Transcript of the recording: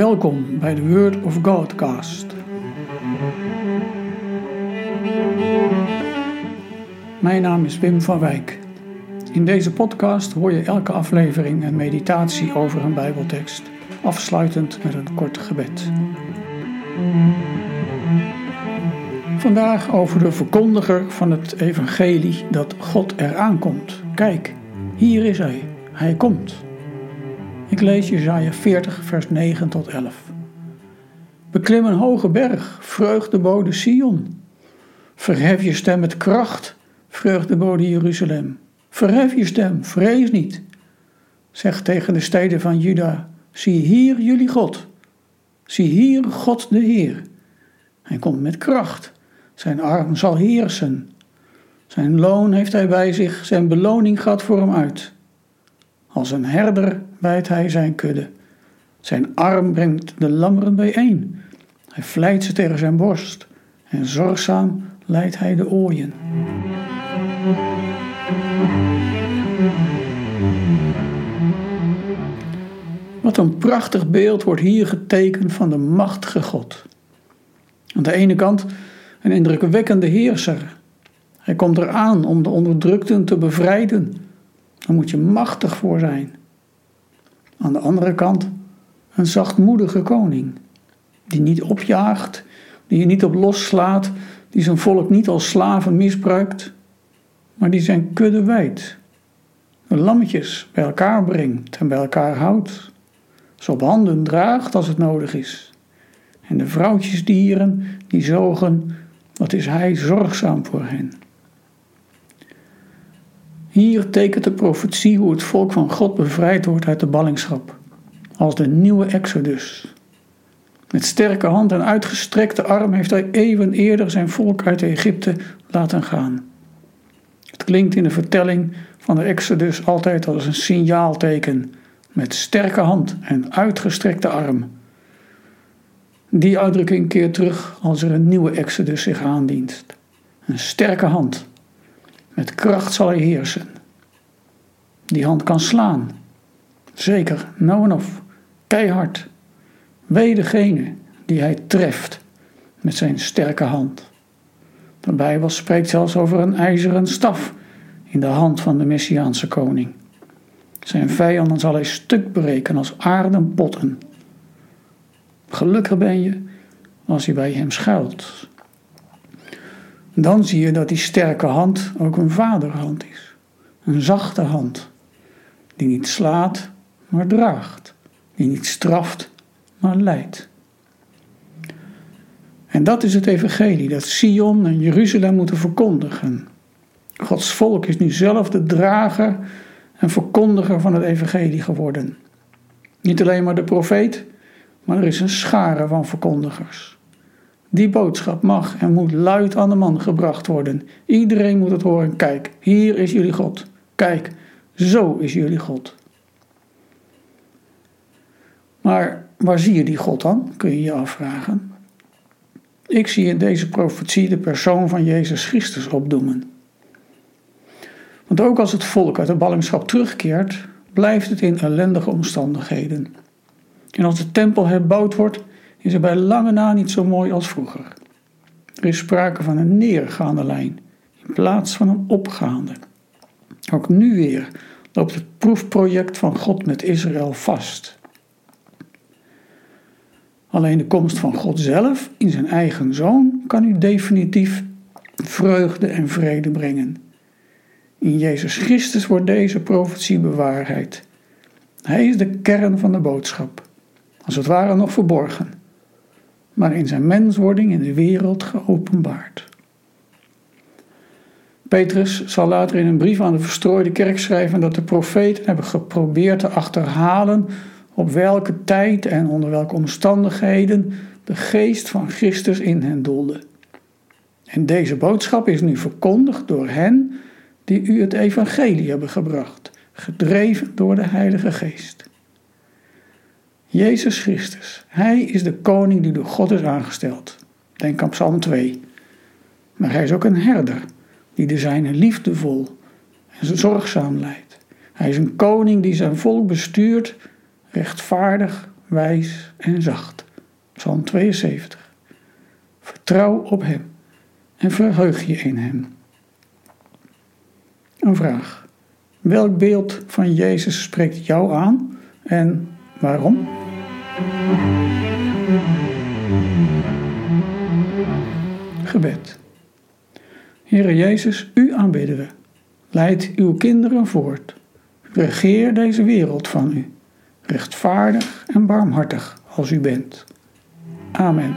Welkom bij de Word of Godcast. Mijn naam is Wim van Wijk. In deze podcast hoor je elke aflevering een meditatie over een Bijbeltekst, afsluitend met een kort gebed. Vandaag over de verkondiger van het evangelie dat God eraan komt. Kijk, hier is hij. Hij komt. Ik lees Jesaja 40 vers 9 tot 11. Beklim een hoge berg, vreugdebode Sion. Verhef je stem met kracht, vreugdebode Jeruzalem. Verhef je stem, vrees niet. Zeg tegen de steden van Juda, zie hier jullie God. Zie hier God de Heer. Hij komt met kracht. Zijn arm zal heersen. Zijn loon heeft hij bij zich, zijn beloning gaat voor hem uit. Als een herder bijt hij zijn kudde. Zijn arm brengt de lammeren bijeen. Hij vlijt ze tegen zijn borst en zorgzaam leidt hij de ooien. Wat een prachtig beeld wordt hier getekend van de machtige God. Aan de ene kant een indrukwekkende heerser. Hij komt eraan om de onderdrukten te bevrijden. Daar moet je machtig voor zijn. Aan de andere kant een zachtmoedige koning, die niet opjaagt, die je niet op loslaat, die zijn volk niet als slaven misbruikt, maar die zijn kudde wijdt, de lammetjes bij elkaar brengt en bij elkaar houdt, ze op handen draagt als het nodig is. En de vrouwtjesdieren die zogen, wat is hij zorgzaam voor hen. Hier tekent de profetie hoe het volk van God bevrijd wordt uit de ballingschap, als de nieuwe Exodus. Met sterke hand en uitgestrekte arm heeft hij eeuwen eerder zijn volk uit Egypte laten gaan. Het klinkt in de vertelling van de Exodus altijd als een signaalteken, met sterke hand en uitgestrekte arm. Die uitdrukking keert terug als er een nieuwe Exodus zich aandient. Een sterke hand met kracht zal hij heersen. Die hand kan slaan. Zeker, nou en of. Keihard. Wee degene die hij treft met zijn sterke hand. De Bijbel spreekt zelfs over een ijzeren staf in de hand van de Messiaanse koning. Zijn vijanden zal hij stuk breken als aardenpotten. Gelukkig ben je als hij bij hem schuilt dan zie je dat die sterke hand ook een vaderhand is. Een zachte hand, die niet slaat, maar draagt. Die niet straft, maar leidt. En dat is het evangelie dat Sion en Jeruzalem moeten verkondigen. Gods volk is nu zelf de drager en verkondiger van het evangelie geworden. Niet alleen maar de profeet, maar er is een schare van verkondigers. Die boodschap mag en moet luid aan de man gebracht worden. Iedereen moet het horen. Kijk, hier is jullie God. Kijk, zo is jullie God. Maar waar zie je die God dan? Kun je je afvragen. Ik zie in deze profetie de persoon van Jezus Christus opdoemen. Want ook als het volk uit de ballingschap terugkeert, blijft het in ellendige omstandigheden. En als de tempel herbouwd wordt, is er bij lange na niet zo mooi als vroeger. Er is sprake van een neergaande lijn in plaats van een opgaande. Ook nu weer loopt het proefproject van God met Israël vast. Alleen de komst van God zelf in zijn eigen zoon kan u definitief vreugde en vrede brengen. In Jezus Christus wordt deze profetie bewaarheid. Hij is de kern van de boodschap, als het ware nog verborgen maar in zijn menswording in de wereld geopenbaard. Petrus zal later in een brief aan de verstrooide kerk schrijven dat de profeten hebben geprobeerd te achterhalen op welke tijd en onder welke omstandigheden de geest van Christus in hen doelde. En deze boodschap is nu verkondigd door hen die u het evangelie hebben gebracht, gedreven door de Heilige Geest. Jezus Christus, Hij is de koning die door God is aangesteld. Denk aan Psalm 2. Maar Hij is ook een herder die de zijne liefdevol en zorgzaam leidt. Hij is een koning die zijn volk bestuurt, rechtvaardig, wijs en zacht. Psalm 72. Vertrouw op Hem en verheug je in Hem. Een vraag. Welk beeld van Jezus spreekt jou aan en waarom? Gebed. Heere Jezus, u aanbidden. Leid uw kinderen voort. Regeer deze wereld van u, rechtvaardig en barmhartig als u bent. Amen.